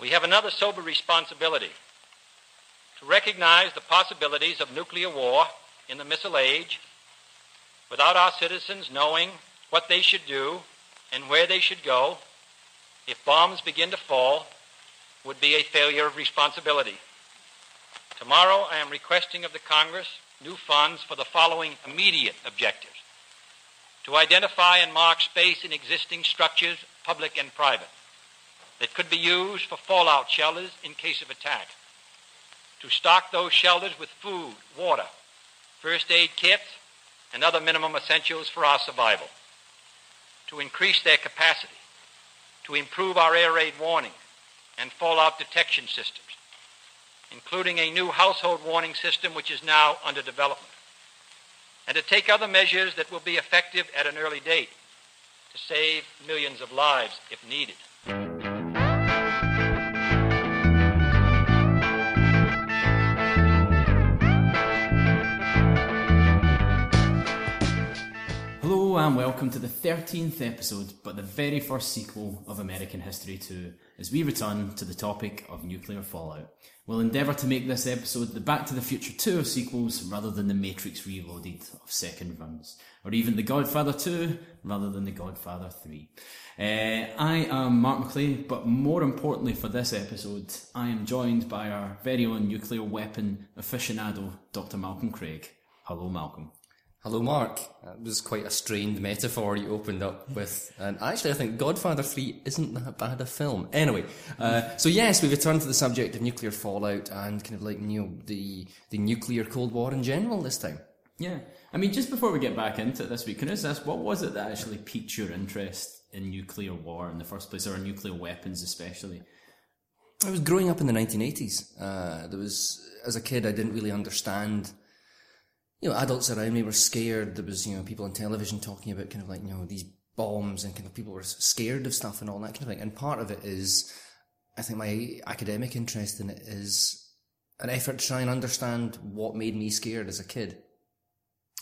we have another sober responsibility to recognize the possibilities of nuclear war in the missile age without our citizens knowing what they should do and where they should go if bombs begin to fall would be a failure of responsibility. Tomorrow I am requesting of the Congress new funds for the following immediate objectives. To identify and mark space in existing structures, public and private, that could be used for fallout shelters in case of attack. To stock those shelters with food, water, first aid kits, and other minimum essentials for our survival. To increase their capacity. To improve our air raid warning and fallout detection systems, including a new household warning system which is now under development. And to take other measures that will be effective at an early date to save millions of lives if needed. And welcome to the 13th episode, but the very first sequel of American History 2, as we return to the topic of nuclear fallout. We'll endeavour to make this episode the Back to the Future 2 of sequels rather than the Matrix Reloaded of second runs, or even The Godfather 2 rather than The Godfather 3. Uh, I am Mark McLean, but more importantly for this episode, I am joined by our very own nuclear weapon aficionado, Dr. Malcolm Craig. Hello, Malcolm. Hello, Mark. That was quite a strained metaphor you opened up with. And actually, I think Godfather 3 isn't that bad a film. Anyway, uh, so yes, we return to the subject of nuclear fallout and kind of like, you know, the, the nuclear Cold War in general this time. Yeah. I mean, just before we get back into it this week, can I just ask, what was it that actually piqued your interest in nuclear war in the first place, or nuclear weapons especially? I was growing up in the 1980s. Uh, there was, as a kid, I didn't really understand you know, adults around me were scared. There was, you know, people on television talking about kind of like, you know, these bombs and kind of people were scared of stuff and all that kind of thing. And part of it is, I think my academic interest in it is an effort to try and understand what made me scared as a kid.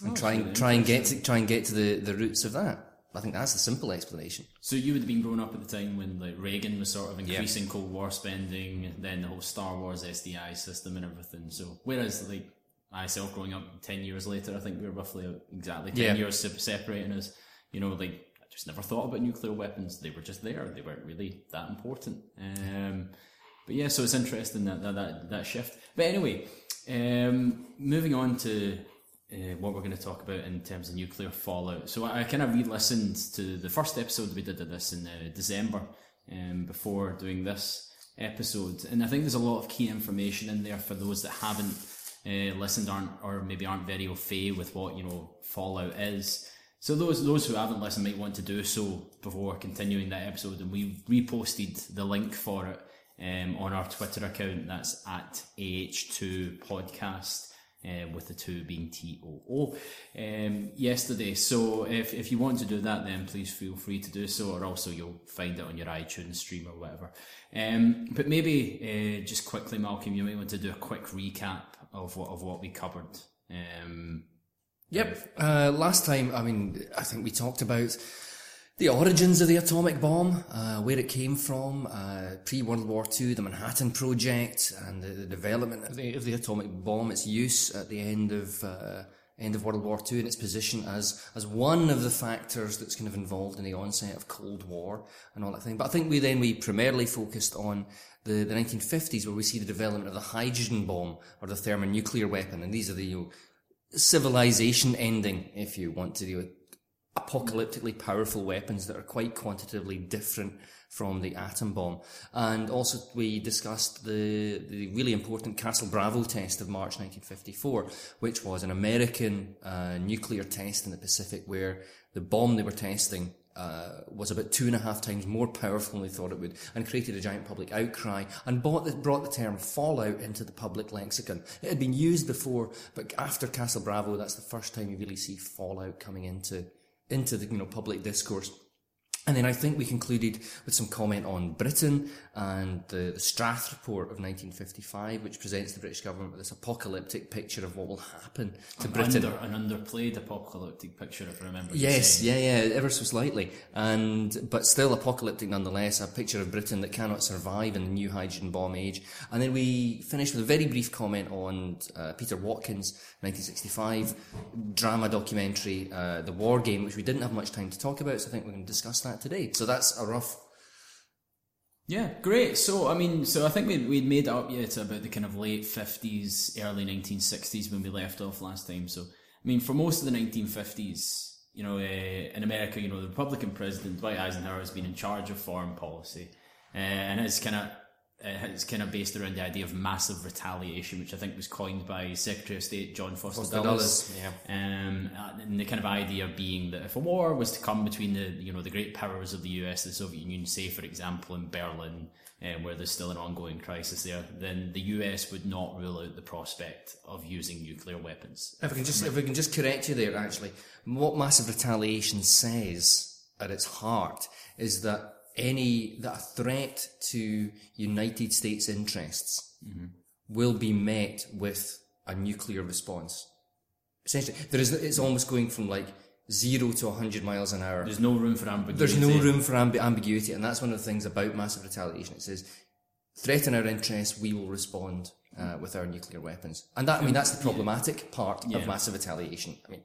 And Oh, try and, really try and get to, try and get to the, the roots of that. I think that's the simple explanation. So you would have been growing up at the time when like Reagan was sort of increasing Cold War spending, and then the whole Star Wars SDI system and everything. So whereas like myself growing up ten years later, I think we were roughly exactly ten Yeah. years separating us. You know, like I just never thought about nuclear weapons. They were just there. They weren't really that important. Um, but yeah, so it's interesting that that that, that shift. But anyway, um, moving on to uh, what we're going to talk about in terms of nuclear fallout. So I, I kind of re-listened to the first episode we did of this in uh, December um, before doing this episode, and I think there's a lot of key information in there for those that haven't uh, listened, aren't or maybe aren't very au fait with what you know fallout is. So those those who haven't listened might want to do so before continuing that episode, and we reposted the link for it um, on our Twitter account. That's at AH2 Podcast. Uh, with the two being T O O um, yesterday. So if, if you want to do that, then please feel free to do so, or also you'll find it on your iTunes stream or whatever. Um, but maybe uh, just quickly, Malcolm, you might want to do a quick recap of what of what we covered. Um, Yep. Uh, last time, I mean, I think we talked about the origins of the atomic bomb, uh, where it came from, uh, pre-World War II, the Manhattan Project, and the, the development of the, of the atomic bomb, its use at the end of uh, end of World War II, and its position as as one of the factors that's kind of involved in the onset of Cold War and all that thing. But I think we then we primarily focused on the, the 1950s, where we see the development of the hydrogen bomb or the thermonuclear weapon, and these are the you know, civilization ending, if you want to do it. Apocalyptically powerful weapons that are quite quantitatively different from the atom bomb. And also we discussed the, the really important Castle Bravo test of March 1954, which was an American uh, nuclear test in the Pacific where the bomb they were testing uh, was about two and a half times more powerful than they thought it would, and created a giant public outcry, and the, brought the term fallout into the public lexicon. It had been used before, but after Castle Bravo, that's the first time you really see fallout coming into into the you know public discourse. And then I think we concluded with some comment on Britain and the, the Strath Report of 1955, which presents the British government with this apocalyptic picture of what will happen to An Britain. under, an underplayed apocalyptic picture, if I remember. Yes, yeah, yeah, ever so slightly, and but still apocalyptic nonetheless. A picture of Britain that cannot survive in the new hydrogen bomb age. And then we finished with a very brief comment on uh, Peter Watkins, 1965 drama documentary, uh, The War Game, which we didn't have much time to talk about. So I think we're going to discuss that today. So that's a rough. Yeah, great. So, I mean, so I think we we'd made up yet about the kind of late 50s, early 1960s when we left off last time. So, I mean, for most of the 1950s, you know, uh, in America, you know, the Republican president, Dwight Eisenhower, has been in charge of foreign policy. Uh, and it's kind of it's kind of based around the idea of massive retaliation, which I think was coined by Secretary of State John Foster, Foster Dulles. Dulles, yeah. Um, and the kind of idea being that if a war was to come between the you know the great powers of the US, the Soviet Union, say for example in Berlin, um, where there's still an ongoing crisis there, then the US would not rule out the prospect of using nuclear weapons. If we can just if we can just correct you there, actually, what massive retaliation says at its heart is that any that a threat to United States interests will be met with a nuclear response. Essentially, there is it's almost going from like zero to hundred miles an hour. There's no room for ambiguity. There's no room for amb- ambiguity, and that's one of the things about massive retaliation. It says, threaten our interests, we will respond uh, with our nuclear weapons. And that, I mean, that's the problematic part Yeah. of massive retaliation. I mean,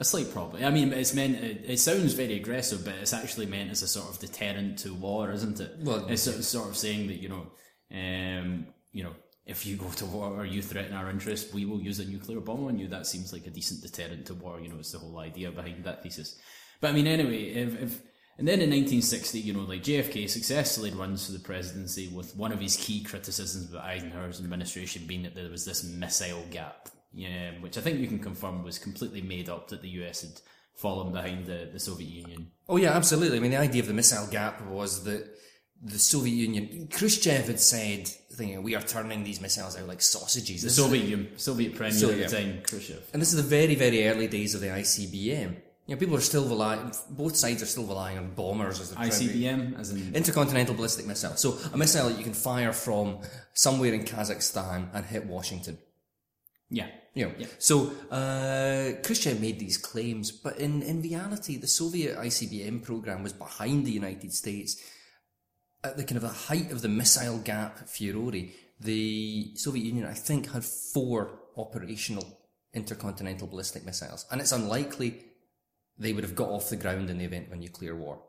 A slight problem. I mean, it's meant. It, it sounds very aggressive, but it's actually meant as a sort of deterrent to war, isn't it? Well- it's sort of, sort of saying that you know, um, you know, if you go to war or you threaten our interests, we will use a nuclear bomb on you. That seems like a decent deterrent to war. You know, it's the whole idea behind that thesis. But I mean, anyway, if, if and then in 1960, you know, like JFK successfully runs for the presidency with one of his key criticisms about Eisenhower's administration being that there was this missile gap, yeah, which I think you can confirm was completely made up that the US had fallen behind the, the Soviet Union. oh yeah, absolutely. I mean, the idea of the missile gap was that the Soviet Union, Khrushchev had said, thinking, we are turning these missiles out like sausages. The This Soviet Union, Soviet Premier So, at the time, Khrushchev. And this is the very, very early days of the ICBM. You know, people are still relying, both sides are still relying on bombers as the primary- ICBM, as in Intercontinental ballistic missile. So a missile that you can fire from somewhere in Kazakhstan and hit Washington. yeah, You know, so uh, Khrushchev made these claims, but in, in reality, the Soviet ICBM program was behind the United States at the kind of the height of the missile gap furore. The Soviet Union, I think, had four operational intercontinental ballistic missiles, and it's unlikely they would have got off the ground in the event of a nuclear war.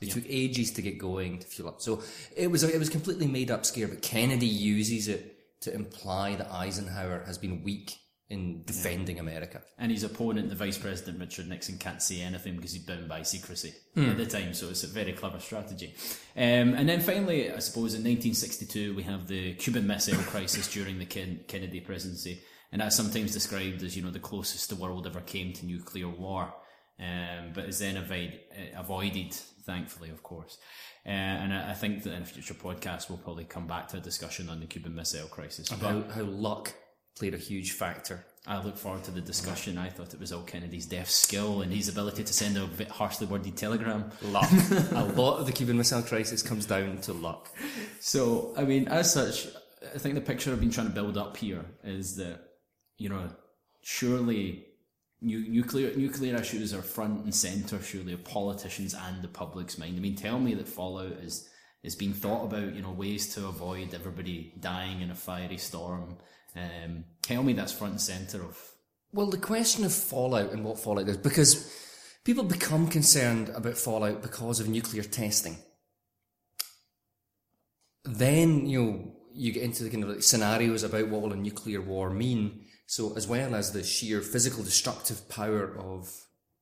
They took ages to get going to fuel up. So it was it was completely made up scare, but Kennedy uses it to imply that Eisenhower has been weak in defending America. and his opponent, the Vice President Richard Nixon, can't say anything because he's bound by secrecy Hmm. at the time. So it's a very clever strategy. Um, and then finally, I suppose in 1962 we have the Cuban Missile Crisis during the Ken- Kennedy presidency, and that's sometimes described as you know the closest the world ever came to nuclear war. Um, but is then avoid, uh, avoided, thankfully, of course. Uh, and I, I think that in a future podcast we'll probably come back to a discussion on the Cuban Missile Crisis. But How, how luck played a huge factor. I look forward to the discussion. I thought it was all Kennedy's deaf skill and his ability to send a bit harshly worded telegram. Luck. a lot of the Cuban Missile Crisis comes down to luck. So, I mean, as such, I think the picture I've been trying to build up here is that, you know, surely nu- nuclear nuclear issues are front and center, surely, of politicians and the public's mind. I mean, tell me that Fallout is is being thought about, you know, ways to avoid everybody dying in a fiery storm. Um, tell me that's front and center of Well, the question of fallout and what fallout is, because people become concerned about fallout because of nuclear testing. Then, you know, you get into the kind of like scenarios about what will a nuclear war mean. So, as well as the sheer physical destructive power of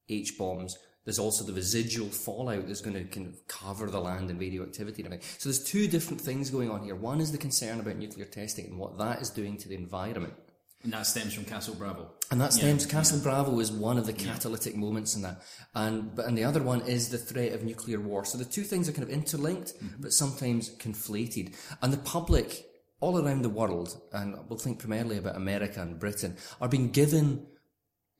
H bombs, there's also the residual fallout that's going to kind of cover the land in radioactivity and everything. So, there's two different things going on here. One is the concern about nuclear testing and what that is doing to the environment. and that stems from Castle Bravo. And that stems Castle Bravo is one of the catalytic moments in that. And but and the other one is the threat of nuclear war. So the two things are kind of interlinked, mm-hmm. but sometimes conflated. And the public all around the world, and we'll think primarily about America and Britain, are being given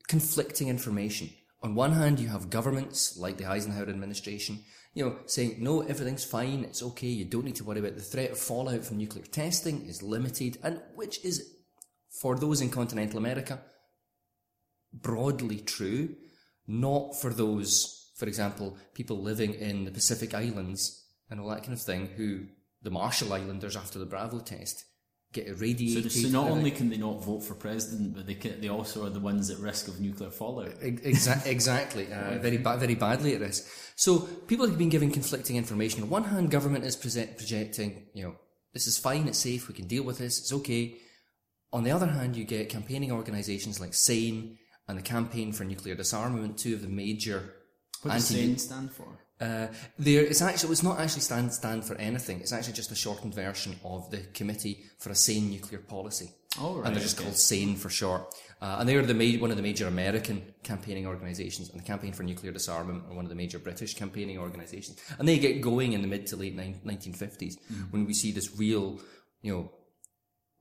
conflicting information on one hand, you have governments like the Eisenhower administration, you know, saying, no, everything's fine, it's okay, you don't need to worry about the threat of fallout from nuclear testing is limited, and which is, for those in continental America, broadly true, not for those, for example, people living in the Pacific Islands and all that kind of thing, who the Marshall Islanders after the Bravo test get So, irradiated. so not only can they not vote for president, but they can, they also are the ones at risk of nuclear fallout. Exa- exactly, uh, very ba- very badly at risk. So people have been given conflicting information. On one hand, government is present- projecting, you know, this is fine, it's safe, we can deal with this, it's okay. On the other hand, you get campaigning organisations like SANE and the Campaign for Nuclear Disarmament, two of the major What does anti- SANE stand for? Uh, there, it's actually it's not actually stand stand for anything. It's actually just a shortened version of the Committee for a Sane Nuclear Policy. Oh, right, and they're just okay. called SANE for short. Uh, and they're the ma- one of the major American campaigning organisations, and the Campaign for Nuclear Disarmament are one of the major British campaigning organisations. And they get going in the mid to late nine- 1950s when we see this real, you know,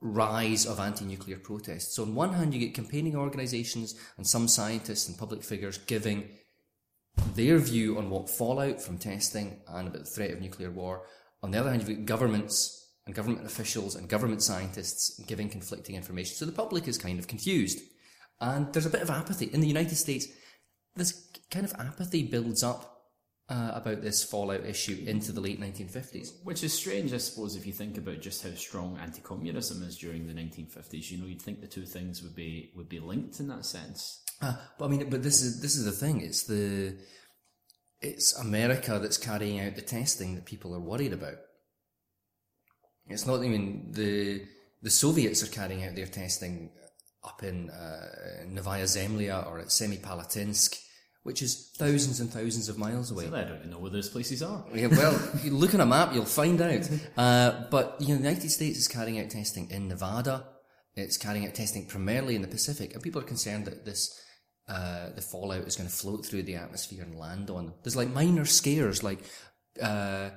rise of anti-nuclear protests. So on one hand, you get campaigning organisations and some scientists and public figures giving their view on what fallout from testing and about the threat of nuclear war. On the other hand, you've got governments and government officials and government scientists giving conflicting information. So the public is kind of confused. And there's a bit of apathy. In the United States, this kind of apathy builds up uh, about this fallout issue into the late 1950s. Which is strange, I suppose, if you think about just how strong anti-communism is during the 1950s. You know, you'd think the two things would be would be linked in that sense. Uh, but I mean, but this is this is the thing. It's the it's America that's carrying out the testing that people are worried about. It's not even the the Soviets are carrying out their testing up in uh, Novaya Zemlya or at Semipalatinsk, which is thousands and thousands of miles away. I don't even know where those places are. Yeah, well, if you look on a map, you'll find out. Uh, but you know, the United States is carrying out testing in Nevada. It's carrying out testing primarily in the Pacific, and people are concerned that this uh, the fallout is going to float through the atmosphere and land on them. There's like minor scares, like uh,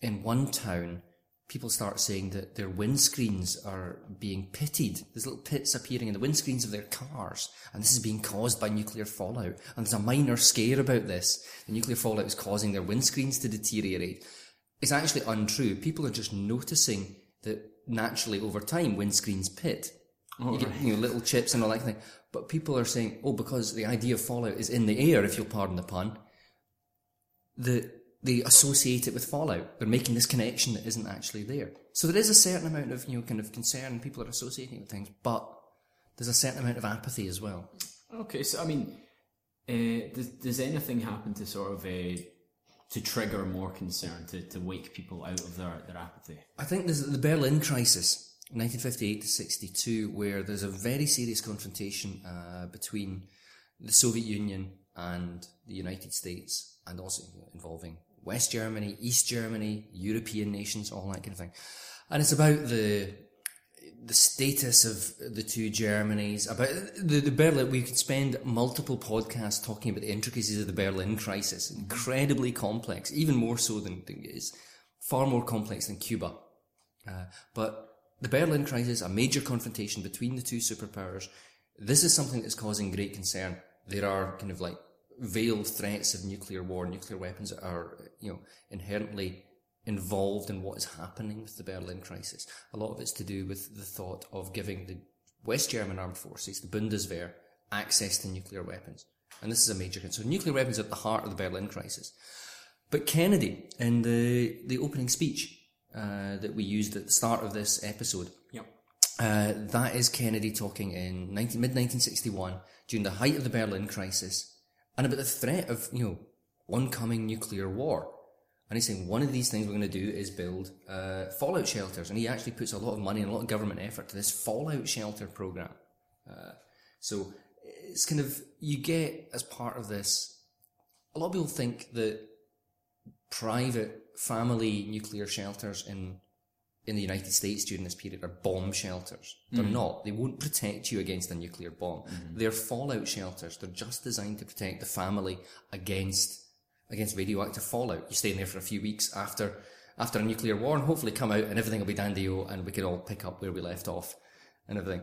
in one town, people start saying that their windscreens are being pitted. There's little pits appearing in the windscreens of their cars, and this is being caused by nuclear fallout. And there's a minor scare about this. The nuclear fallout is causing their windscreens to deteriorate. It's actually untrue. People are just noticing that naturally over time windscreens pit. you get you know, little chips and all that kind of thing. But people are saying, oh, because the idea of fallout is in the air, if you'll pardon the pun, the, they associate it with fallout. They're making this connection that isn't actually there. So there is a certain amount of, you know, kind of concern. People are associating it with things, but there's a certain amount of apathy as well. Okay, so I mean, uh, does, does anything happen to sort of uh, to trigger more concern to, to wake people out of their, their apathy? I think there's the Berlin crisis, 1958 to 62, where there's a very serious confrontation uh, between the Soviet Union and the United States, and also involving West Germany, East Germany, European nations, all that kind of thing. And it's about the the status of the two Germanys, about the, the Berlin. We could spend multiple podcasts talking about the intricacies of the Berlin crisis. Incredibly complex, even more so than than it is far more complex than Cuba. Uh, but the Berlin crisis, a major confrontation between the two superpowers, this is something that's causing great concern. There are kind of like veiled threats of nuclear war, nuclear weapons that are, you know, inherently involved in what is happening with the Berlin crisis. A lot of it's to do with the thought of giving the West German armed forces, the Bundeswehr, access to nuclear weapons. And this is a major concern. So nuclear weapons are at the heart of the Berlin crisis. But Kennedy, in the, the opening speech uh, that we used at the start of this episode, Yep. uh, that is Kennedy talking in 19, mid 1961 during the height of the Berlin crisis and about the threat of, you know, oncoming nuclear war. And he's saying one of these things we're going to do is build uh, fallout shelters. And he actually puts a lot of money and a lot of government effort to this fallout shelter program. Uh, so it's kind of, you get as part of this, a lot of people think that private family nuclear shelters in in the United States during this period are bomb shelters. They're mm. not. They won't protect you against a nuclear bomb. Mm-hmm. They're fallout shelters. They're just designed to protect the family against against radioactive fallout. You stay in there for a few weeks after after a nuclear war and hopefully come out and everything will be dandy and we can all pick up where we left off and everything.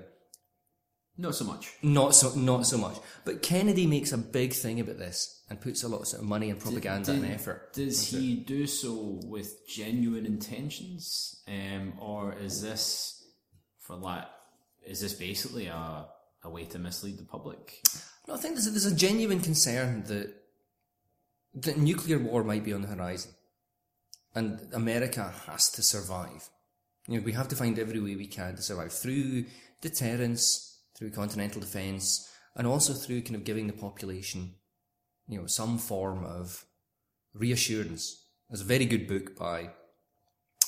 Not so much. Not so, not so much. But Kennedy makes a big thing about this and puts a lot of sort of money and propaganda Did- and effort. Does he do so with genuine intentions, um, or is this for like? Is this basically a a way to mislead the public? No, I think there's a, there's a genuine concern that that nuclear war might be on the horizon, and America has to survive. You know, we have to find every way we can to survive through deterrence, through continental defence, and also through kind of giving the population, you know, some form of reassurance. There's a very good book by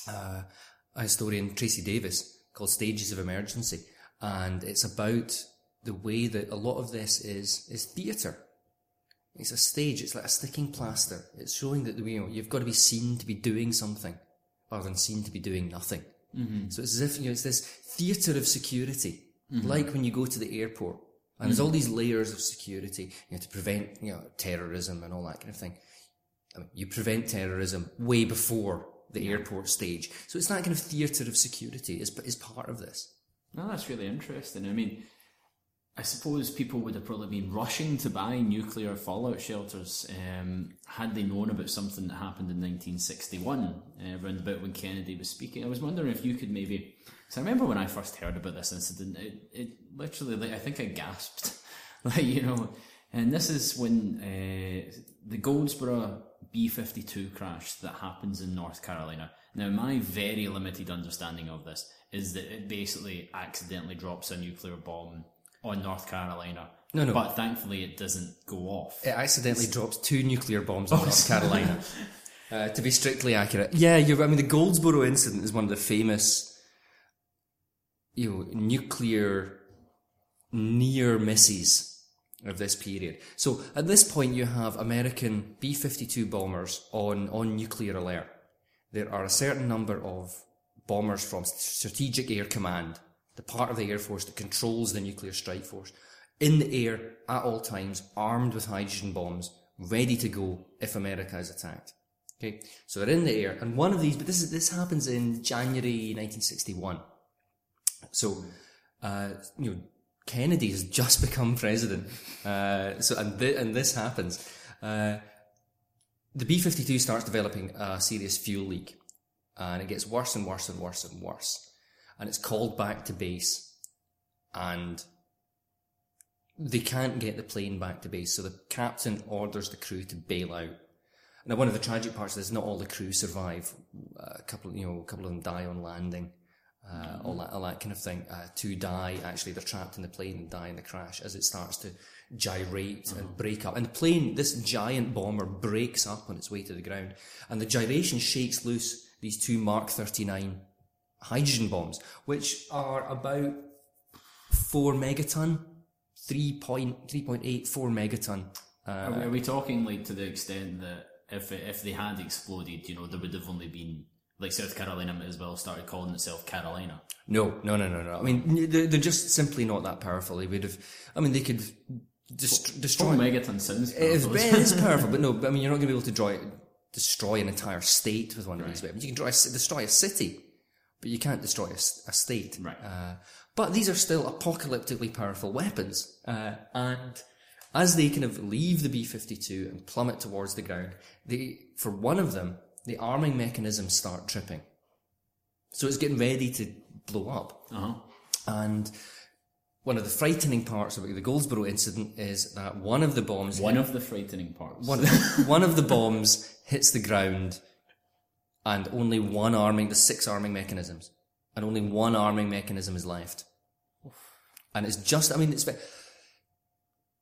uh, a historian, Tracy Davis, called Stages of Emergency, and it's about the way that a lot of this is is theatre. It's a stage. It's like a sticking plaster. It's showing that you know you've got to be seen to be doing something, rather than seen to be doing nothing. Mm-hmm. So it's as if you know it's this theatre of security, like when you go to the airport, and there's all these layers of security, you know, to prevent you know terrorism and all that kind of thing. I mean, you prevent terrorism way before the airport stage. So it's that kind of theatre of security is is part of this. No, that's really interesting. I mean, I suppose people would have probably been rushing to buy nuclear fallout shelters um, had they known about something that happened in 1961, uh, around about when Kennedy was speaking. I was wondering if you could maybe. So I remember when I first heard about this incident, it, it literally, like, I think I gasped. like, you know, and this is when uh, the Goldsboro B 52 crash that happens in North Carolina. Now, my very limited understanding of this is that it basically accidentally drops a nuclear bomb on North Carolina. No, no. But thankfully, it doesn't go off. It accidentally drops two nuclear bombs on North Carolina. Uh, to be strictly accurate, yeah, I mean the Goldsboro incident is one of the famous, you know, nuclear near misses of this period. So at this point, you have American B-52 bombers on on nuclear alert. There are a certain number of bombers from Strategic Air Command, the part of the Air Force that controls the nuclear strike force, in the air at all times, armed with hydrogen bombs, ready to go if America is attacked. Okay, so they're in the air, and one of these, but this is this happens in January 1961. So, uh, you know, Kennedy has just become president. Uh, so, and th- and this happens. Uh, the B-52 starts developing a serious fuel leak, and it gets worse and worse and worse and worse. And it's called back to base, and they can't get the plane back to base. So the captain orders the crew to bail out. Now, one of the tragic parts is not all the crew survive. A couple, you know, a couple of them die on landing. Uh, all that, all that kind of thing. Uh, two die. Actually, they're trapped in the plane and die in the crash as it starts to gyrate and break up. And the plane, this giant bomber, breaks up on its way to the ground, and the gyration shakes loose these two Mark 39 hydrogen bombs, which are about four megaton, 3.3.8, four megaton. Uh, Are we, are we talking like to the extent that if it, if they had exploded, you know, there would have only been like South Carolina might as well started calling itself Carolina. No, no, no, no, no. I mean, they're, they're just simply not that powerful. They would have. I mean, they could dest- destroy. megaton sounds It is, powerful. it is powerful, but no. But I mean, you're not going to be able to draw, destroy an entire state with one of these weapons. You can draw destroy a city, but you can't destroy a state. Right. Uh, but these are still apocalyptically powerful weapons, uh, and as they kind of leave the B-52 and plummet towards the ground, they, for one of them, the arming mechanisms start tripping. So it's getting ready to blow up. Uh-huh. And one of the frightening parts of the Goldsboro incident is that one of the bombs One of the frightening parts. one, one of the bombs hits the ground and only one arming, the six arming mechanisms, and only one arming mechanism is left. And it's just, I mean, it's,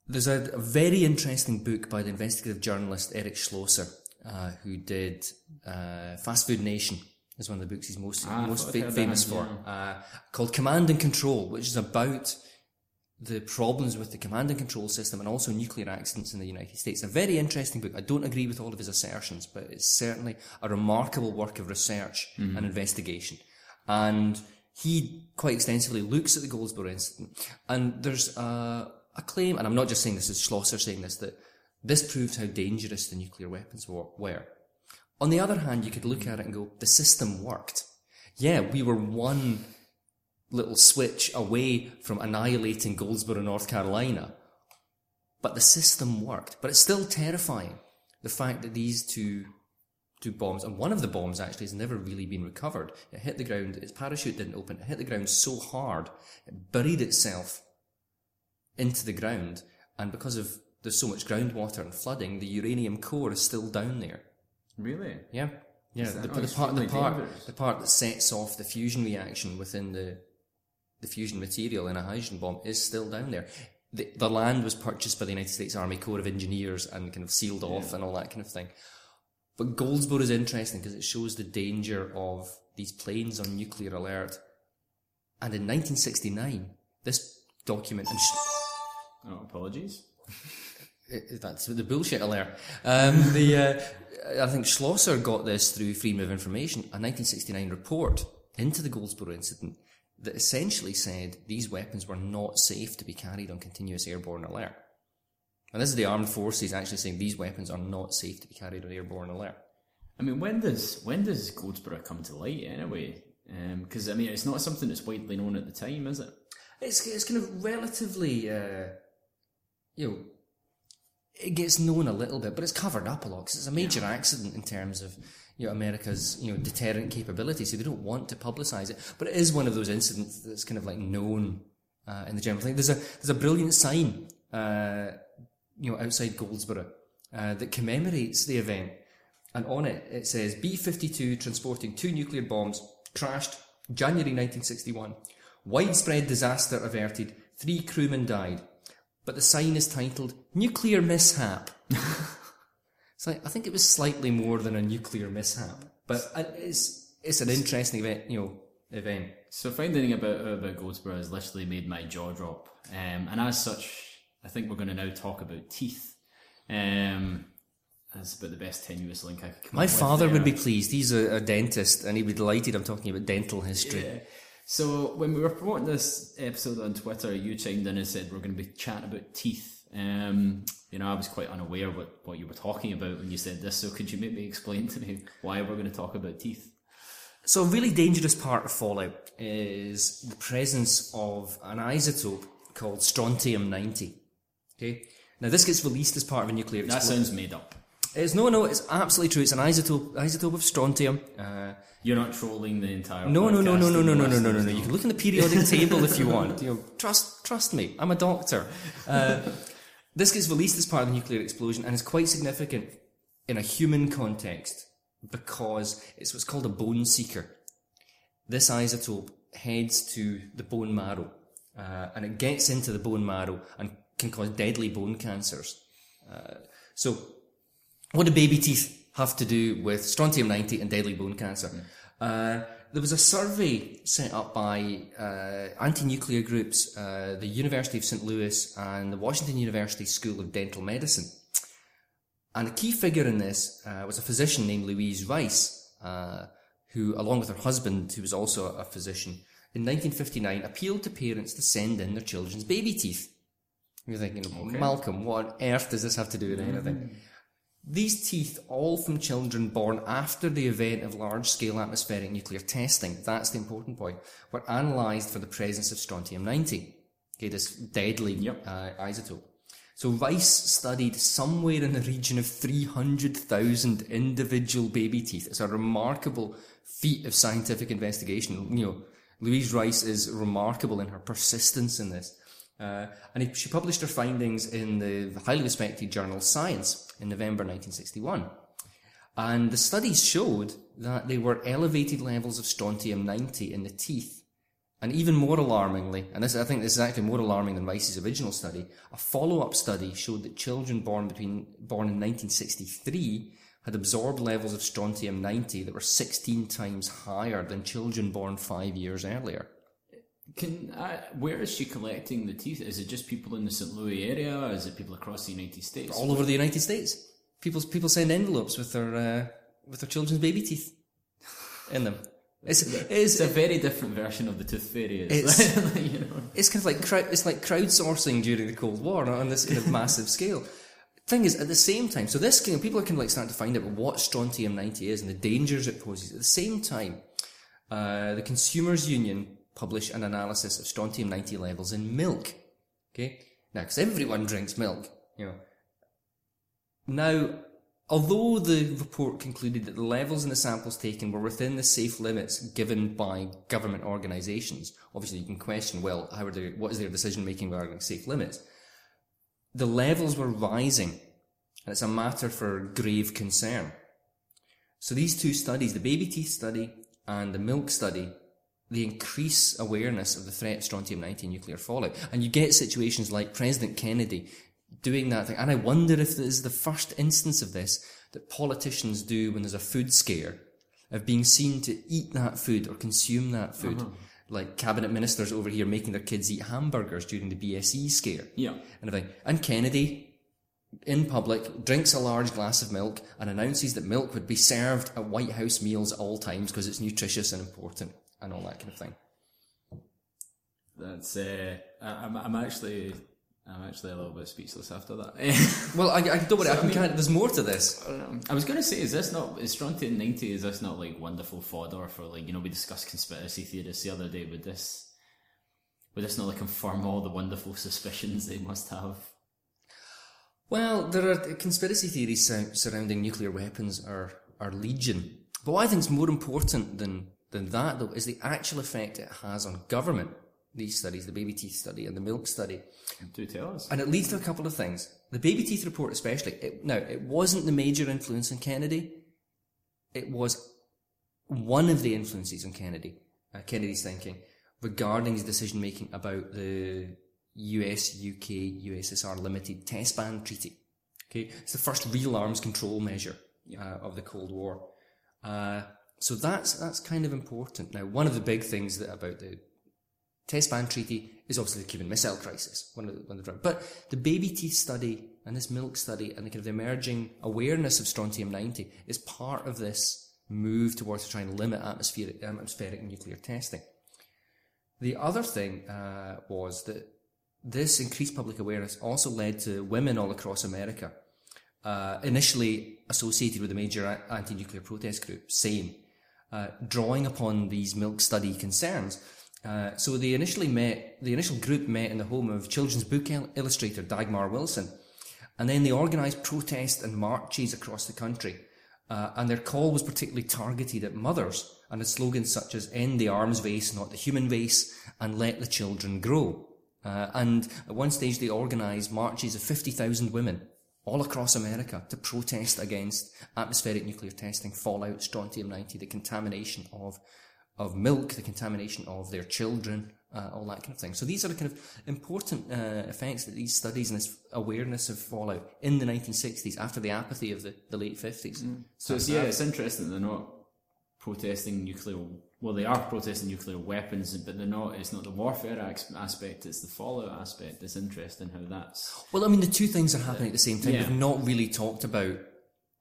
there's a, a very interesting book by the investigative journalist Eric Schlosser, uh, who did uh, Fast Food Nation, is one of the books he's most, Ah, most fa- famous for, uh, called Command and Control, which is about the problems with the command and control system and also nuclear accidents in the United States. A very interesting book. I don't agree with all of his assertions, but it's certainly a remarkable work of research and investigation. And he quite extensively looks at the Goldsboro incident. And there's a, a claim, and I'm not just saying this, is Schlosser saying this, that this proves how dangerous the nuclear weapons were. On the other hand, you could look at it and go, the system worked. Yeah, we were one little switch away from annihilating Goldsboro, North Carolina. But the system worked. But it's still terrifying. The fact that these two two bombs, and one of the bombs actually has never really been recovered. It hit the ground, its parachute didn't open, it hit the ground so hard, it buried itself into the ground, and because of there's so much groundwater and flooding, the uranium core is still down there. Really? Yeah. Yeah, the, not the part, the part, dangerous? the part that sets off the fusion reaction within the the fusion material in a hydrogen bomb is still down there. The, the land was purchased by the United States Army Corps of Engineers and kind of sealed off and all that kind of thing. But Goldsboro is interesting because it shows the danger of these planes on nuclear alert. And in 1969, this document, and sh- Oh, apologies. that's the bullshit alert. Um, the uh, I think Schlosser got this through Freedom of Information, a 1969 report into the Goldsboro incident that essentially said these weapons were not safe to be carried on continuous airborne alert. And this is the armed forces actually saying these weapons are not safe to be carried on airborne alert. I mean, when does when does Goldsboro come to light anyway? Because I mean, it's not something that's widely known at the time, is it? It's it's kind of relatively, uh, you know, it gets known a little bit, but it's covered up a lot because it's a major accident in terms of you know America's you know deterrent capability. So they don't want to publicise it, but it is one of those incidents that's kind of like known uh, in the general thing. There's a there's a brilliant sign, uh, you know, outside Goldsboro uh, that commemorates the event, and on it it says B-52 transporting two nuclear bombs crashed January 1961. Widespread disaster averted. Three crewmen died. But the sign is titled Nuclear Mishap. it's like, I think it was slightly more than a nuclear mishap. But it's, it's an interesting event, you know, event. So finding about about Goldsboro has literally made my jaw drop, um, and as such, I think we're going to now talk about teeth. Um, that's about the best tenuous link I could come My up with father would be pleased. He's a, a dentist and he'd be delighted I'm talking about dental history. Yeah. So when we were promoting this episode on Twitter, you chimed in and said we're going to be chatting about teeth. Um, you know, I was quite unaware what, what you were talking about when you said this. So could you maybe explain to me why we're going to talk about teeth? So a really dangerous part of fallout is the presence of an isotope called strontium-90. Okay? Now this gets released as part of a nuclear That explosion. sounds made up. It's no, no, it's absolutely true. It's an isotope, isotope of strontium. Uh, You're not trolling the entire. no, no, no, no, no, no, no, no, no, no, no. You can look in the periodic table if you want. You know, trust, trust me. I'm a doctor. Uh, this gets released as part of the nuclear explosion and is quite significant in a human context because it's what's called a bone seeker. This isotope heads to the bone marrow uh, and it gets into the bone marrow and can cause deadly bone cancers. Uh, so, what do baby teeth have to do with strontium 90 and deadly bone cancer? Uh, there was a survey set up by uh, anti nuclear groups, uh, the University of St. Louis and the Washington University School of Dental Medicine. And a key figure in this uh, was a physician named Louise Reiss, uh, who, along with her husband, who was also a physician, in 1959 appealed to parents to send in their children's baby teeth. You're thinking, Malcolm, what on earth does this have to do with anything? These teeth, all from children born after the event of large scale atmospheric nuclear testing, that's the important point, were analysed for the presence of strontium 90. Okay, this deadly Yep. uh, isotope. So Reiss studied somewhere in the region of 300,000 individual baby teeth. It's a remarkable feat of scientific investigation. You know, Louise Reiss is remarkable in her persistence in this. Uh, and he, she published her findings in the highly respected journal Science in November 1961. And the studies showed that there were elevated levels of strontium 90 in the teeth. And even more alarmingly, and this, I think this is actually more alarming than Reiss's original study, a follow-up study showed that children born between, born in 1963 had absorbed levels of strontium 90 that were 16 times higher than children born five years earlier. Can I, where is she collecting the teeth? Is it just people in the St. Louis area? Or Is it people across the United States? all over the United States. People people send envelopes with their uh, with their children's baby teeth in them. It's it's, It's a very different version of the tooth fairy. It's- It's, you know. it's kind of like it's like crowdsourcing during the Cold War on this kind of massive scale. Thing is, at the same time, so this kind of people are kind of like starting to find out what strontium ninety is and the dangers it poses. At the same time, uh, the Consumers Union publish an analysis of strontium 90 levels in milk. Okay? Now, because everyone drinks milk, you know. Now, although the report concluded that the levels in the samples taken were within the safe limits given by government organisations, obviously you can question, well, how are they, what is their decision making regarding safe limits? The levels were rising, and it's a matter for grave concern. So these two studies, the baby teeth study and the milk study, they increase awareness of the threat of strontium-90 nuclear fallout. And you get situations like President Kennedy doing that thing. And I wonder if this is the first instance of this that politicians do when there's a food scare, of being seen to eat that food or consume that food. Uh-huh. Like cabinet ministers over here making their kids eat hamburgers during the BSE scare. Yeah. And. And Kennedy, in public, drinks a large glass of milk and announces that milk would be served at White House meals at all times because it's nutritious and important and all that kind of thing. That's uh, I'm, I'm actually I'm actually a little bit speechless after that. well, I, I don't worry. So, I can I mean, kind of, there's more to this. I was going to say, is this not is Strontium ninety? Is this not like wonderful fodder for like you know we discussed conspiracy theorists the other day? Would this would this not like confirm all the wonderful suspicions they must have? Well, there are conspiracy theories surrounding nuclear weapons are are legion. But what I think is more important than than that, though, is the actual effect it has on government. These studies, the baby teeth study and the milk study. Do tell us. And it leads to a couple of things. The baby teeth report, especially. It, now, it wasn't the major influence on Kennedy. It was one of the influences on Kennedy, uh, Kennedy's thinking regarding his decision making about the US, UK, USSR limited test ban treaty. Okay, it's the first real arms control measure uh, of the Cold War. Uh, so that's that's kind of important. Now, one of the big things that about the test ban treaty is obviously the Cuban Missile Crisis. One of the, one of the but the baby teeth study and this milk study and the kind of the emerging awareness of strontium ninety is part of this move towards trying to limit atmospheric atmospheric nuclear testing. The other thing uh, was that this increased public awareness also led to women all across America, uh, initially associated with the major anti-nuclear protest group, SANE, uh, drawing upon these milk study concerns. Uh, so they initially met, the initial group met in the home of children's book illustrator Dagmar Wilson, and then they organised protests and marches across the country. Uh, and their call was particularly targeted at mothers and had slogans such as "End the arms race, not the human race," and "Let the children grow." Uh, and at one stage, they organised marches of fifty thousand women all across America to protest against atmospheric nuclear testing, fallout, strontium-90, the contamination of, of milk, the contamination of their children, uh, all that kind of thing. So these are the kind of important uh, effects that these studies and this awareness of fallout in the 1960s after the apathy of the, the late 50s. Mm. So it's, yeah, it's interesting they're not protesting nuclear well, they are protesting nuclear weapons, but they're not. It's not the warfare aspect; it's the fallout aspect. It's interesting how that's. Well, I mean, the two things are happening at the same time. Yeah. We've not really talked about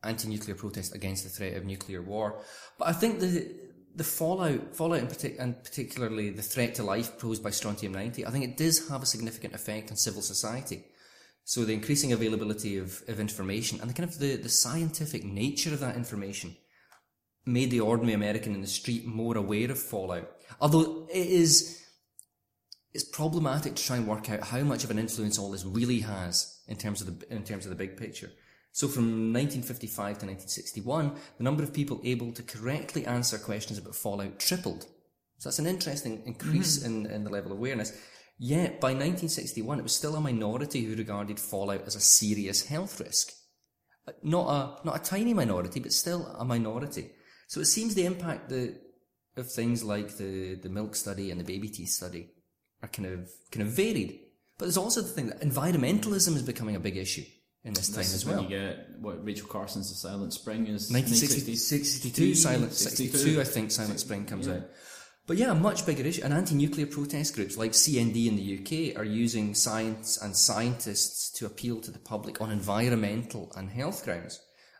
anti-nuclear protest against the threat of nuclear war, but I think the the fallout, fallout in partic- and particularly the threat to life posed by strontium ninety, I think it does have a significant effect on civil society. So the increasing availability of, of information and the kind of the, the scientific nature of that information made the ordinary American in the street more aware of fallout. Although it is, it's problematic to try and work out how much of an influence all this really has in terms of the, in terms of the big picture. So from 1955 to 1961, the number of people able to correctly answer questions about fallout tripled. So that's an interesting increase mm. in, in the level of awareness. Yet by 1961, it was still a minority who regarded fallout as a serious health risk. Not a, not a tiny minority, but still a minority. So it seems the impact the, of things like the, the milk study and the baby teeth study are kind of kind of varied. But there's also the thing that environmentalism is becoming a big issue in this, this time as well. you get what Rachel Carson's The Silent Spring is 1962, Silent 62, I think Silent Spring comes yeah. out. But yeah, a much bigger issue. And anti-nuclear protest groups like CND in the UK are using science and scientists to appeal to the public on environmental and health grounds.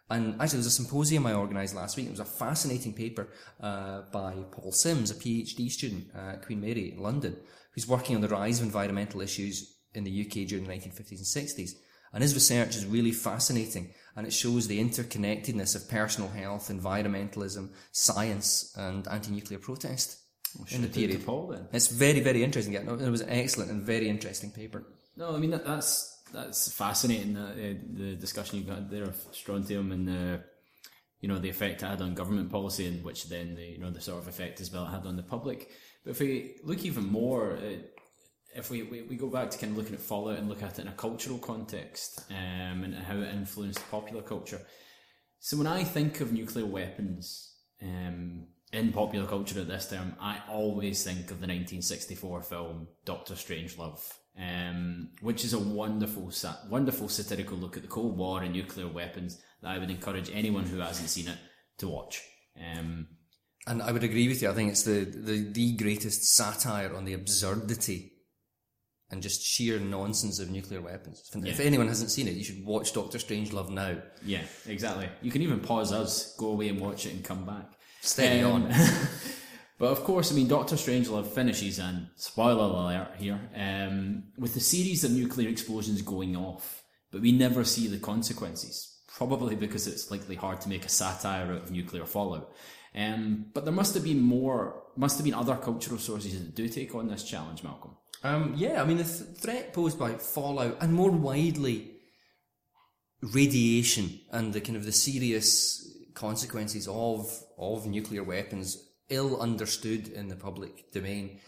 And actually, there was a symposium I organised last week. It was a fascinating paper uh, by Paul Sims, a PhD student at Queen Mary in London, who's working on the rise of environmental issues in the UK during the 1950s and 60s. And his research is really fascinating, and it shows the interconnectedness of personal health, environmentalism, science, and anti-nuclear protest. in the period. Paul then. It's very, very interesting. It was an excellent and very interesting paper. No, I mean that, that's that's fascinating. Uh, uh, the discussion you've got there of strontium and the you know the effect it had on government policy, and which then the you know the sort of effect as well it had on the public. But if we look even more, uh, if we, we, we go back to kind of looking at Fallout and look at it in a cultural context um, and how it influenced popular culture. So when I think of nuclear weapons um, in popular culture at this time, I always think of the 1964 film Doctor Strangelove, um, which is a wonderful, wonderful satirical look at the Cold War and nuclear weapons that I would encourage anyone who hasn't seen it to watch. Um, And I would agree with you. I think it's the, the, the greatest satire on the absurdity and just sheer nonsense of nuclear weapons. If Yeah. anyone hasn't seen it, you should watch Doctor Strangelove now. yeah, exactly. You can even pause us, go away and watch it, and come back. Steady Um, on. But of course, I mean, Doctor Strangelove finishes, and spoiler alert here, um, with a series of nuclear explosions going off, but we never see the consequences. Probably because it's likely hard to make a satire out of nuclear fallout. Um, but there must have been more, must have been other cultural sources that do take on this challenge, Malcolm. Um, yeah, I mean, the th- threat posed by fallout and more widely radiation and the kind of the serious consequences of, of nuclear weapons, ill understood in the public domain,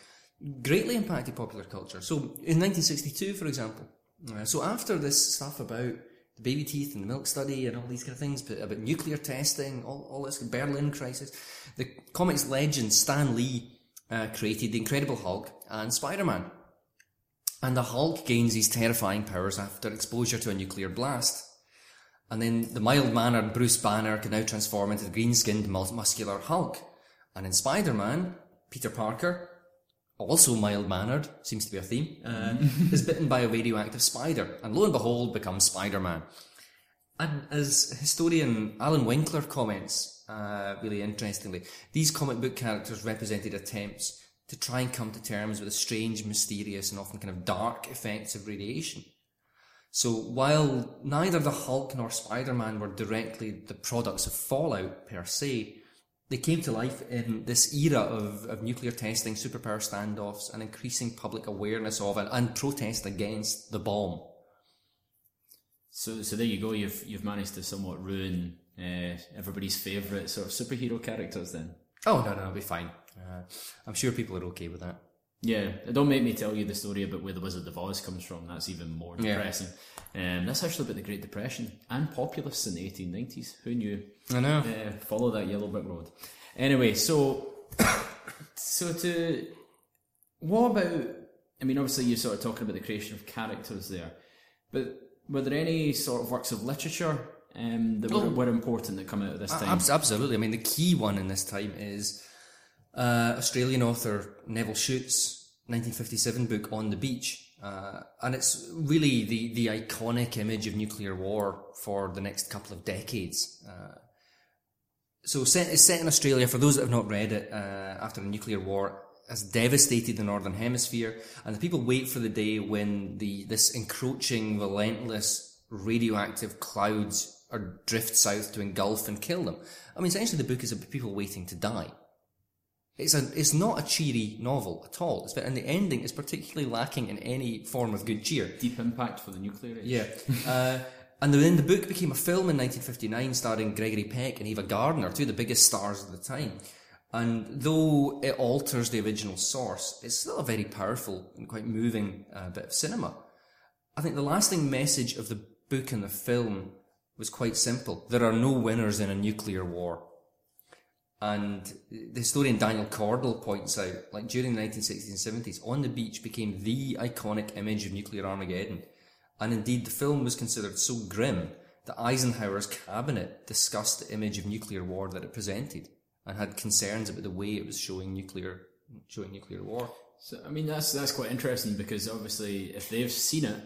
greatly impacted popular culture. So in 1962, for example, uh, so after this stuff about the baby teeth and the milk study and all these kind of things, but about nuclear testing, all, all this Berlin crisis, the comics legend Stan Lee uh, created the Incredible Hulk and Spider-Man. And the Hulk gains these terrifying powers after exposure to a nuclear blast. And then the mild-mannered Bruce Banner can now transform into the green-skinned mus- muscular Hulk. And in Spider-Man, Peter Parker, also mild-mannered, seems to be a theme, uh, is bitten by a radioactive spider, and lo and behold becomes Spider-Man. And as historian Allan Winkler comments, uh, really interestingly, these comic book characters represented attempts to try and come to terms with the strange, mysterious, and often kind of dark effects of radiation. So while neither the Hulk nor Spider-Man were directly the products of fallout per se, they came to life in this era of, of nuclear testing, superpower standoffs, and increasing public awareness of and, and protest against the bomb. So, so there you go. You've you've managed to somewhat ruin uh, everybody's favourite sort of superhero characters. Then, Oh no, no, it'll be fine. Uh, I'm sure people are okay with that. Yeah. Don't make me tell you the story about where the Wizard of Oz comes from. That's even more Yeah. depressing. Um, that's actually about the Great Depression and populists in the 1890s. Who knew? I know. Uh, follow that yellow brick road. Anyway, so so to what about? I mean, obviously you're sort of talking about the creation of characters there, but were there any sort of works of literature um, that were, Oh. were important that come out of this time? Abs- absolutely. I mean, the key one in this time is uh, Australian author Nevil Shute's 1957 book On the Beach. Uh, and it's really the, the iconic image of nuclear war for the next couple of decades. Uh, so set, it's set in Australia. For those that have not read it, uh, after the nuclear war has devastated the northern hemisphere, and the people wait for the day when the this encroaching, relentless, radioactive clouds are drift south to engulf and kill them. I mean, essentially, the book is about people waiting to die. It's a it's not a cheery novel at all. It's, and the ending is particularly lacking in any form of good cheer. Deep impact for the nuclear age. Yeah. uh, and then the book became a film in 1959 starring Gregory Peck and Ava Gardner, two of the biggest stars of the time. And though it alters the original source, it's still a very powerful and quite moving uh, bit of cinema. I think the lasting message of the book and the film was quite simple. There are no winners in a nuclear war. And the historian Daniel Cordle points out, like during the 1960s and 70s, On the Beach became the iconic image of nuclear Armageddon. And indeed, the film was considered so grim that Eisenhower's cabinet discussed the image of nuclear war that it presented and had concerns about the way it was showing nuclear, showing nuclear war. So I mean that's that's quite interesting because obviously if they've seen it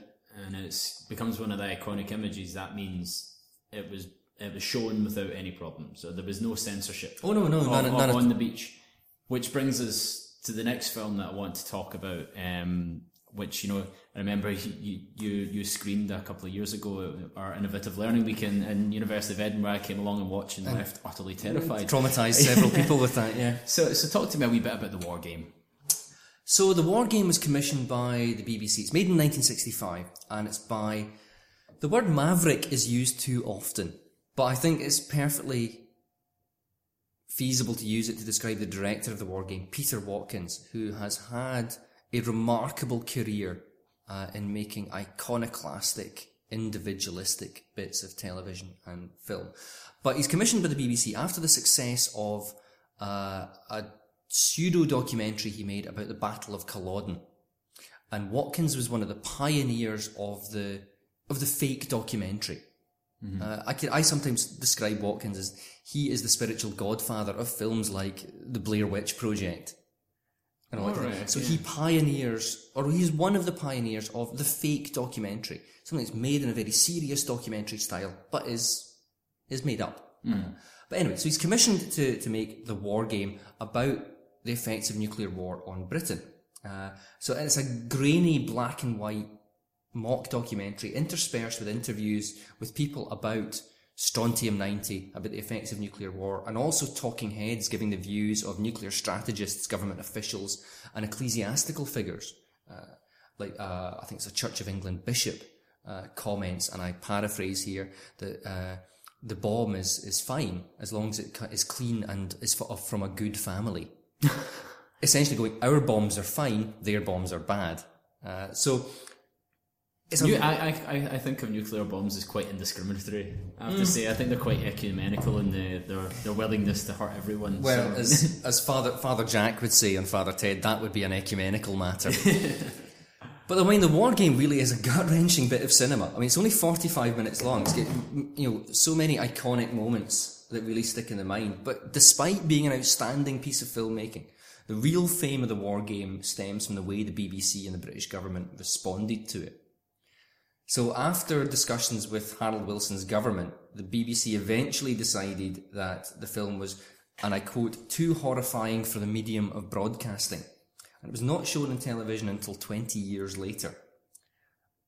and it becomes one of the iconic images, that means it was it was shown without any problem. So there was no censorship. Oh, no, no, of- none- of none on the beach, which brings us to the next film that I want to talk about, um, which you know I remember you you you screened a couple of years ago at our innovative learning week in, University of Edinburgh. I came along and watched and, left utterly terrified. Traumatized several people with that. Yeah. So so talk to me a wee bit about the war game. So the war game was commissioned by the BBC. It's made in 1965, and it's by the word maverick is used too often, but I think it's perfectly feasible to use it to describe the director of the war game, Peter Watkins, who has had a remarkable career uh, in making iconoclastic, individualistic bits of television and film. But he's commissioned by the BBC after the success of uh, a pseudo documentary he made about the Battle of Culloden. And Watkins was one of the pioneers of the of the fake documentary. Mm-hmm. Uh, I, can, I sometimes describe Watkins as he is the spiritual godfather of films like the Blair Witch Project. And all right, so yeah. he pioneers, or he's one of the pioneers of the fake documentary, something that's made in a very serious documentary style, but is is made up. Mm. But anyway, so he's commissioned to to make the war game about the effects of nuclear war on Britain. Uh, so it's a grainy black and white mock documentary interspersed with interviews with people about strontium 90 about the effects of nuclear war and also talking heads giving the views of nuclear strategists government officials and ecclesiastical figures uh, like uh, i think it's a church of england bishop uh, comments and i paraphrase here that uh, the bomb is, is fine as long as it is clean and is from a good family essentially going, our bombs are fine, their bombs are bad. Uh, so, I, I, I think of nuclear bombs as quite indiscriminatory. I have mm. to say, I think they're quite ecumenical in the, their their willingness to hurt everyone. Well, so. as as Father Father Jack would say and Father Ted, that would be an ecumenical matter. but I mean, the war game really is a gut wrenching bit of cinema. I mean, it's only forty five minutes long. It's got you know so many iconic moments that really stick in the mind. But despite being an outstanding piece of filmmaking, the real fame of the war game stems from the way the BBC and the British government responded to it. So after discussions with Harold Wilson's government, the BBC eventually decided that the film was, and I quote, too horrifying for the medium of broadcasting. And it was not shown on television until 20 years later.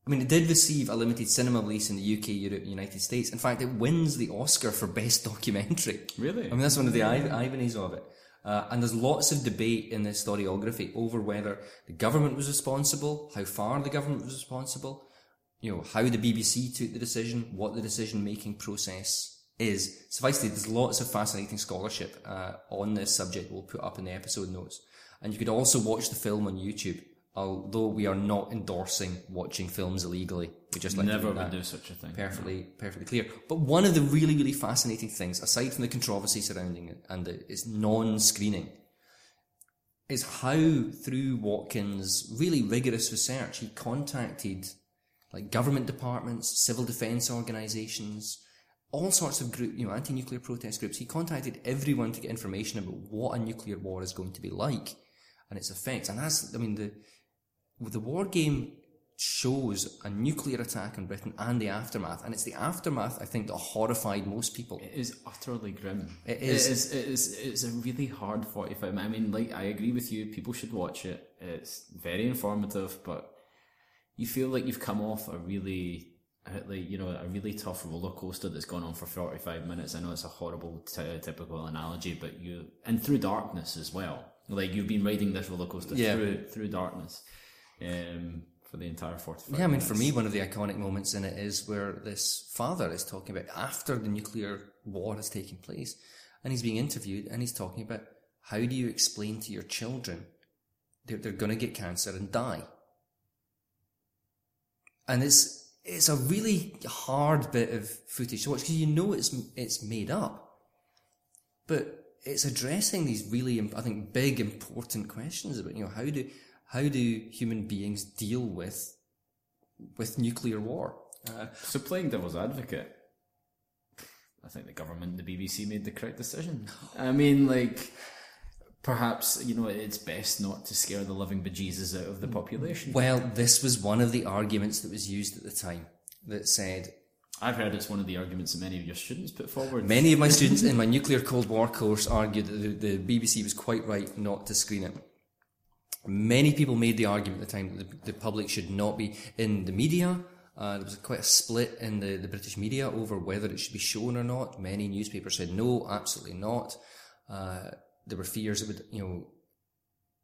I mean, it did receive a limited cinema release in the UK, Europe, and United States. In fact, it wins the Oscar for Best Documentary. Really? I mean, that's one of the ironies of it. Uh, and there's lots of debate in the historiography over whether the government was responsible, how far the government was responsible, you know, how the BBC took the decision, what the decision making process is. Suffice to say, there's lots of fascinating scholarship uh, on this subject we'll put up in the episode notes. And you could also watch the film on YouTube although we are not endorsing watching films illegally. We just like never would do such a thing. Perfectly, perfectly clear. But one of the really, really fascinating things, aside from the controversy surrounding it and the, its non-screening, is how through Watkins' really rigorous research, he contacted like government departments, civil defence organisations, all sorts of group, you know, anti-nuclear protest groups. He contacted everyone to get information about what a nuclear war is going to be like and its effects. And that's, I mean, the the war game shows a nuclear attack on Britain and the aftermath, and it's the aftermath I think that horrified most people. It is utterly grim. It is. It is. It is. It's a really hard forty-five. I mean, like I agree with you. People should watch it. It's very informative, but you feel like you've come off a really. Like you know, a really tough roller coaster that's gone on for forty-five minutes. I know it's a horrible, t- typical analogy, but you and through darkness as well. Like you've been riding this roller coaster yeah. through through darkness um, for the entire 45 Yeah, I mean, minutes. for me, one of the iconic moments in it is where this father is talking about after the nuclear war has taken place, and he's being interviewed, and he's talking about how do you explain to your children they're, they're going to get cancer and die? And it's it's a really hard bit of footage to watch because you know it's it's made up, but it's addressing these really I think big important questions about you know how do how do human beings deal with with nuclear war? Uh, so playing devil's advocate, I think the government, the BBC, made the correct decision. I mean, like perhaps you know it's best not to scare the living bejesus out of the population. Well, this was one of the arguments that was used at the time that said. I've heard it's one of the arguments that many of your students put forward. Many of my students in my nuclear Cold War course argued that the, the BBC was quite right not to screen it Many people made the argument at the time that the, the public should not be in the media. Uh, there was quite a split in the, the British media over whether it should be shown or not. Many newspapers said no, absolutely not. Uh, there were fears it would, you know,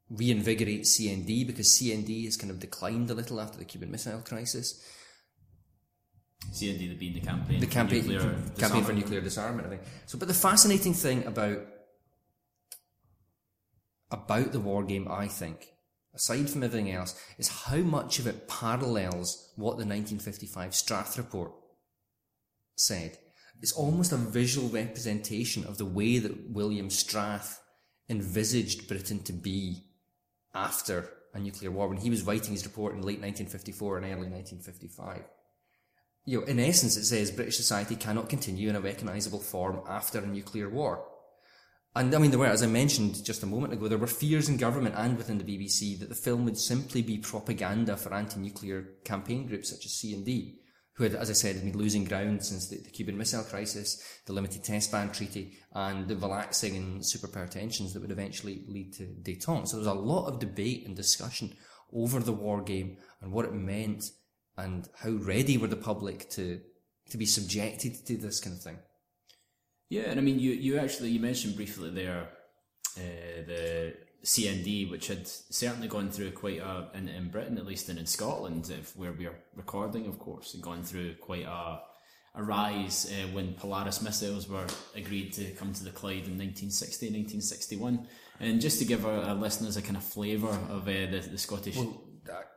reinvigorate CND because CND has kind of declined a little after the Cuban Missile Crisis. CND being the campaign, the campaign, for nuclear campaign for nuclear disarmament. I think so. But the fascinating thing about about the war game, I think, aside from everything else, is how much of it parallels what the 1955 Strath report said. It's almost a visual representation of the way that William Strath envisaged Britain to be after a nuclear war when he was writing his report in late 1954 and early 1955. You know, in essence, it says British society cannot continue in a recognisable form after a nuclear war. And I mean, there were, as I mentioned just a moment ago, there were fears in government and within the BBC that the film would simply be propaganda for anti-nuclear campaign groups such as CND, who had, as I said, been losing ground since the, the Cuban Missile Crisis, the Limited Test Ban Treaty, and the relaxing and superpower tensions that would eventually lead to détente. So there was a lot of debate and discussion over the war game and what it meant and how ready were the public to to be subjected to this kind of thing. Yeah, and I mean, you, you actually you mentioned briefly there uh, the CND, which had certainly gone through quite a in, in Britain at least and in Scotland, if, where we are recording, of course, had gone through quite a a rise uh, when Polaris missiles were agreed to come to the Clyde in 1960, 1961. And just to give our, our listeners a kind of flavour of uh, the, the Scottish. Well,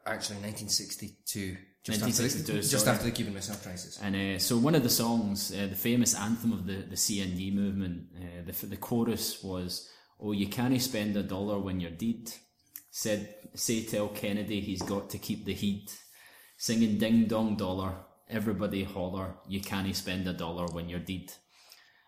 actually, 1962. Just, after the, just after the Cuban Missile Crisis. And uh, so one of the songs, uh, the famous anthem of the, the CND movement, uh, the, the chorus was, Oh, you can't spend a dollar when you're dead. Said, say tell Kennedy he's got to keep the heat. Singing ding dong dollar, everybody holler, you can't spend a dollar when you're dead.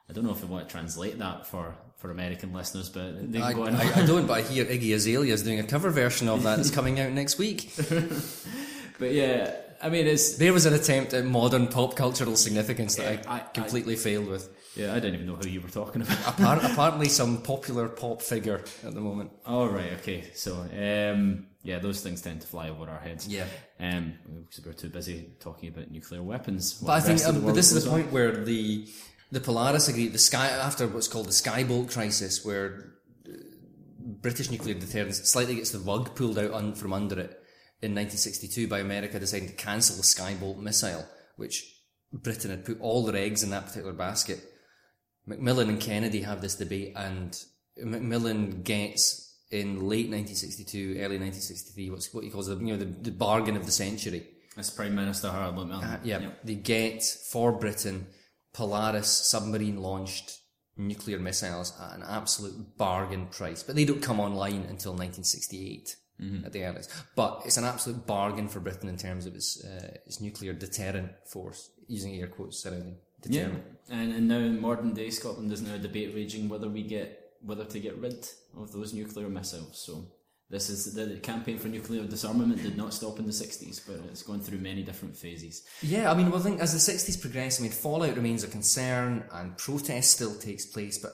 I don't know if I want to translate that for, for American listeners, but they I, go on. I, I don't, but I hear Iggy Azalea is doing a cover version of that that's coming out next week. but yeah, I mean, it's there was an attempt at modern pop cultural significance that I, I completely I, failed with. Yeah, I didn't even know who you were talking about. Apparently, apparently, some popular pop figure at the moment. Oh right, okay. So um, yeah, those things tend to fly over our heads. Yeah, um, because we're too busy talking about nuclear weapons. But I think, um, but this is the point where the the Polaris agreed, the sky after what's called the Skybolt crisis, where uh, British nuclear deterrence slightly gets the rug pulled out un, from under it in 1962 by America deciding to cancel the Skybolt missile, which Britain had put all their eggs in that particular basket. Macmillan and Kennedy have this debate, and Macmillan gets in late 1962, early 1963, what's what he calls the you know the, the bargain of the century. As Prime Minister Harold Macmillan. Uh, yeah, yep. they get for Britain Polaris submarine launched nuclear missiles at an absolute bargain price, but they don't come online until 1968 mm-hmm. at the earliest. But it's an absolute bargain for Britain in terms of its uh, its nuclear deterrent force, using air quotes surrounding deterrent. Yeah, and, and now in modern day Scotland, there's now a debate raging whether we get whether to get rid of those nuclear missiles. So this is the campaign for nuclear disarmament did not stop in the 60s, but it's gone through many different phases. Yeah, I mean, well, I think as the 60s progress, I mean, fallout remains a concern and protest still takes place, but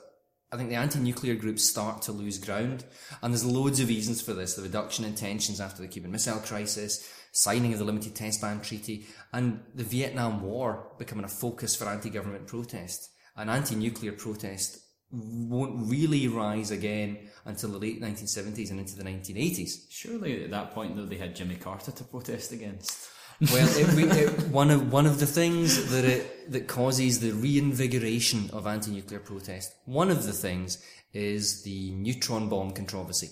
I think the anti-nuclear groups start to lose ground, and there's loads of reasons for this: the reduction in tensions after the Cuban Missile Crisis, signing of the Limited Test Ban Treaty, and the Vietnam War becoming a focus for anti-government protest. An anti-nuclear protest won't really rise again until the late 1970s and into the 1980s. Surely at that point, though, they had Jimmy Carter to protest against. Well, it, it, one of one of the things that it that causes the reinvigoration of anti-nuclear protest, one of the things is the neutron bomb controversy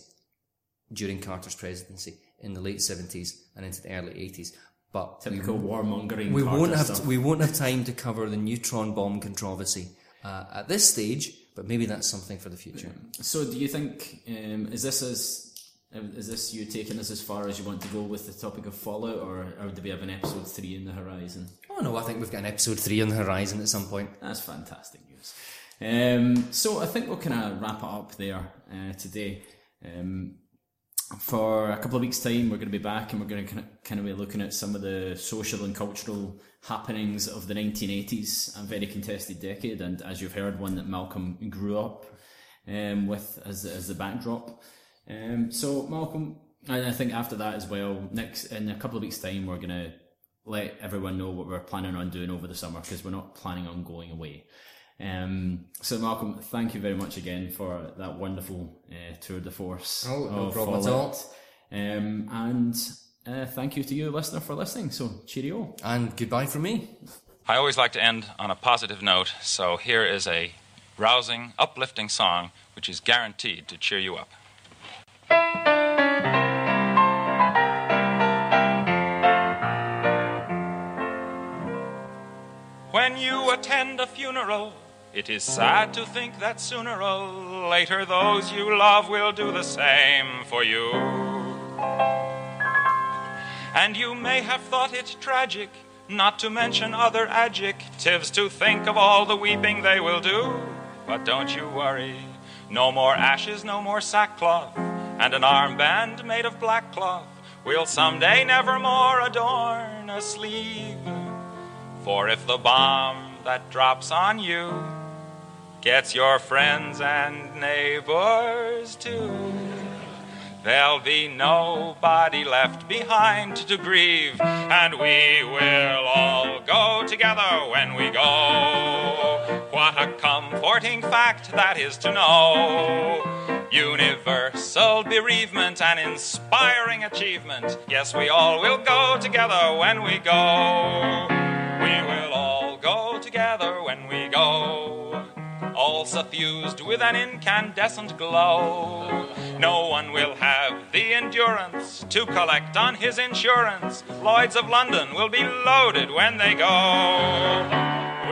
during Carter's presidency in the late 70s and into the early 80s. But typical we, warmongering. We won't have stuff. we won't have time to cover the neutron bomb controversy uh, at this stage, but maybe that's something for the future. So, do you think um, is this as is this you taking us as far as you want to go with the topic of Fallout, or, or do we have an episode three in the horizon? Oh no, I think we've got an episode three on the horizon at some point. That's fantastic news. Um, so I think we'll kind of wrap it up there uh, today. Um, for a couple of weeks' time, we're going to be back and we're going to kind of be looking at some of the social and cultural happenings of the 1980s, a very contested decade, and as you've heard, one that Malcolm grew up um, with as, as the backdrop. Um, so, Malcolm, And I think after that as well, next in a couple of weeks' time, we're gonna let everyone know what we're planning on doing over the summer because we're not planning on going away. Um, so, Malcolm, thank you very much again for that wonderful uh, tour de force. Oh, no of problem at all. Um, and uh, thank you to you, listener, for listening. So, cheerio. And goodbye from me. I always like to end on a positive note, so here is a rousing, uplifting song which is guaranteed to cheer you up. You attend a funeral, it is sad to think that sooner or later those you love will do the same for you. And you may have thought it tragic, not to mention other adjectives, to think of all the weeping they will do. But don't you worry, no more ashes, no more sackcloth, and an armband made of black cloth will someday never more adorn a sleeve. For if the bomb that drops on you gets your friends and neighbors too, there'll be nobody left behind to grieve, and we will all go together when we go. What a comforting fact that is to know. Universal bereavement and inspiring achievement. Yes, we all will go together when we go. Go. All suffused with an incandescent glow. No one will have the endurance to collect on his insurance. Lloyds of London will be loaded when they go.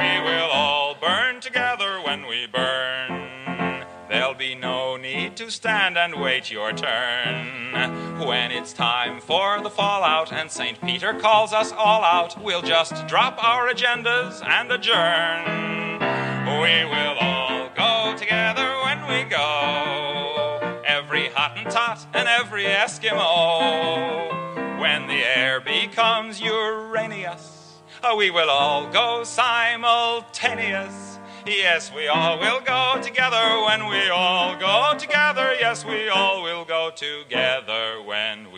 We will all burn together when we burn. There'll be no need to stand and wait your turn. When it's time for the fallout and St. Peter calls us all out, we'll just drop our agendas and adjourn. We will all go together when we go. Every Hottentot and every Eskimo. When the air becomes uranious, uh, we will all go simultaneous. Yes, we all will go together when we all go together. Yes, we all will go together when